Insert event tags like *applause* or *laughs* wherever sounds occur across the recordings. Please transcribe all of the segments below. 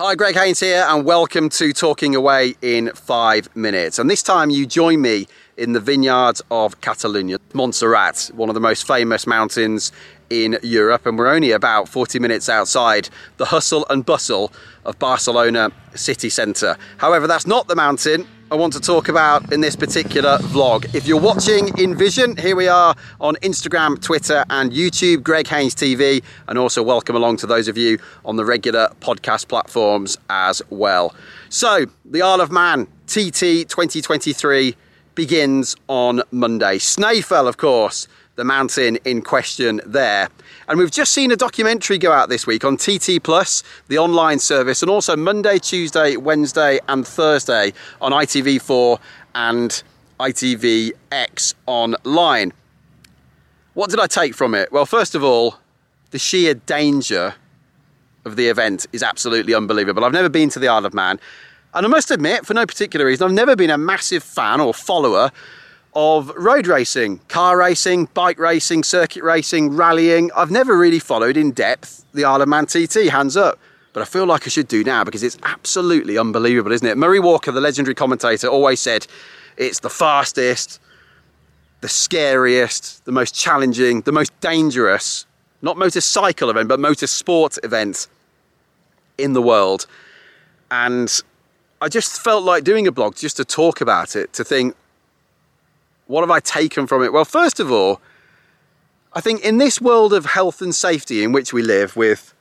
Hi, Greg Haines here, and welcome to Talking Away in five minutes. And this time you join me in the vineyards of Catalonia, Montserrat, one of the most famous mountains in Europe. And we're only about 40 minutes outside the hustle and bustle of Barcelona city centre. However, that's not the mountain I want to talk about in this particular vlog. If you're watching in vision, here we are on Instagram, Twitter and YouTube, Greg Haines TV, and also welcome along to those of you on the regular podcast platforms as well. So, the Isle of Man TT 2023 begins on Monday. Snaefell, of course, the mountain in question there. And we've just seen a documentary go out this week on TT Plus, the online service, and also Monday, Tuesday, Wednesday, and Thursday on ITV4 and ITVX online. What did I take from it? Well, first of all, the sheer danger of the event is absolutely unbelievable. I've never been to the Isle of Man, and I must admit, for no particular reason, I've never been a massive fan or follower of road racing, car racing, bike racing, circuit racing, rallying. I've never really followed in depth the Isle of Man TT, hands up. But I feel like I should do now because it's absolutely unbelievable, isn't it? Murray Walker, the legendary commentator, always said it's the fastest, the scariest, the most challenging, the most dangerous, not motorcycle event, but motorsport event in the world. And I just felt like doing a blog just to talk about it, to think, what have I taken from it? Well, first of all, I think in this world of health and safety in which we live, with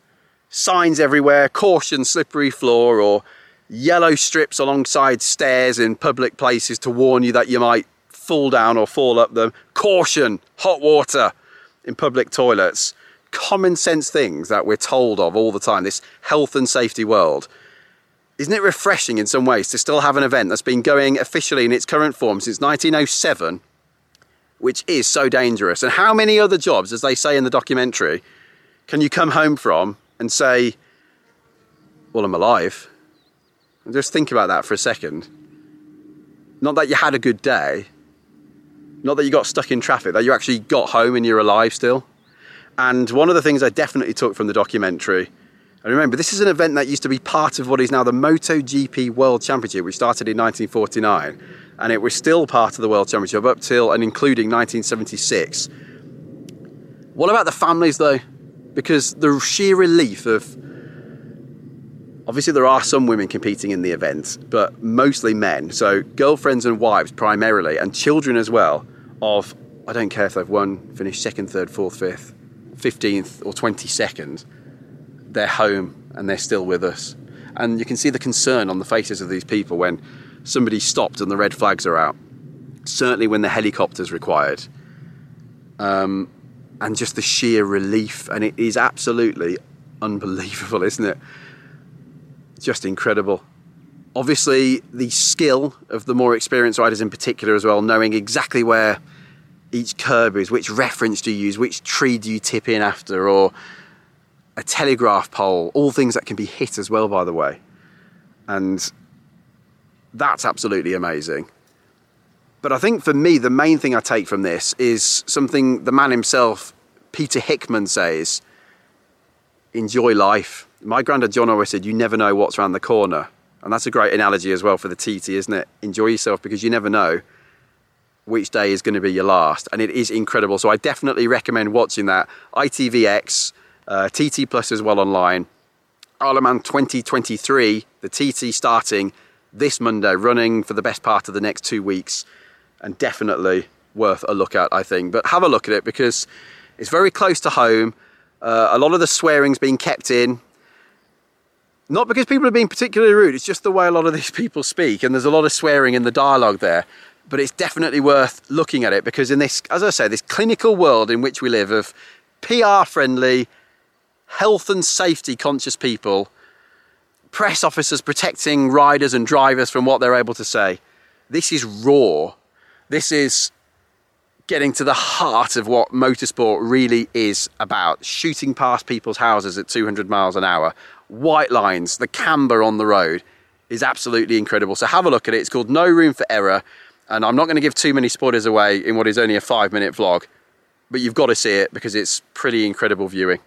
signs everywhere, caution, slippery floor, or yellow strips alongside stairs in public places to warn you that you might fall down or fall up them, caution, hot water in public toilets, common sense things that we're told of all the time, this health and safety world. Isn't it refreshing in some ways to still have an event that's been going officially in its current form since 1907, which is so dangerous? And how many other jobs, as they say in the documentary, can you come home from and say, Well, I'm alive? And just think about that for a second. Not that you had a good day, not that you got stuck in traffic, that you actually got home and you're alive still. And one of the things I definitely took from the documentary and remember, this is an event that used to be part of what is now the MotoGP World Championship, which started in 1949. And it was still part of the World Championship up till and including 1976. What about the families though? Because the sheer relief of obviously there are some women competing in the event, but mostly men. So girlfriends and wives primarily, and children as well. Of I don't care if they've won, finished second, third, fourth, fifth, fifteenth, or twenty second they're home and they're still with us. And you can see the concern on the faces of these people when somebody stopped and the red flags are out. Certainly when the helicopter's required. Um, and just the sheer relief. And it is absolutely unbelievable, *laughs* isn't it? Just incredible. Obviously, the skill of the more experienced riders in particular as well, knowing exactly where each curb is, which reference do you use, which tree do you tip in after, or a telegraph pole, all things that can be hit as well, by the way. And that's absolutely amazing. But I think for me, the main thing I take from this is something the man himself, Peter Hickman, says enjoy life. My granddad John always said, You never know what's around the corner. And that's a great analogy as well for the TT, isn't it? Enjoy yourself because you never know which day is going to be your last. And it is incredible. So I definitely recommend watching that. ITVX uh, TT Plus as well online. Isle of Man 2023, the TT starting this Monday, running for the best part of the next two weeks, and definitely worth a look at, I think. But have a look at it because it's very close to home. Uh, a lot of the swearing's being kept in. Not because people are being particularly rude, it's just the way a lot of these *laughs* people speak, and there's a lot of swearing in the dialogue there. But it's definitely worth looking at it because, in this, as I say, this clinical world in which we live of PR friendly, health and safety conscious people, press officers protecting riders and drivers from what they're able to say. This is raw. This is getting to the heart of what motorsport really is about. Shooting past people's houses at 200 miles an hour, white lines, the camber on the road is absolutely incredible. So have a look at it. It's called No Room for Error. And I'm not going to give too many spoilers away in what is only a five minute vlog, but you've got to see it because it's pretty incredible viewing.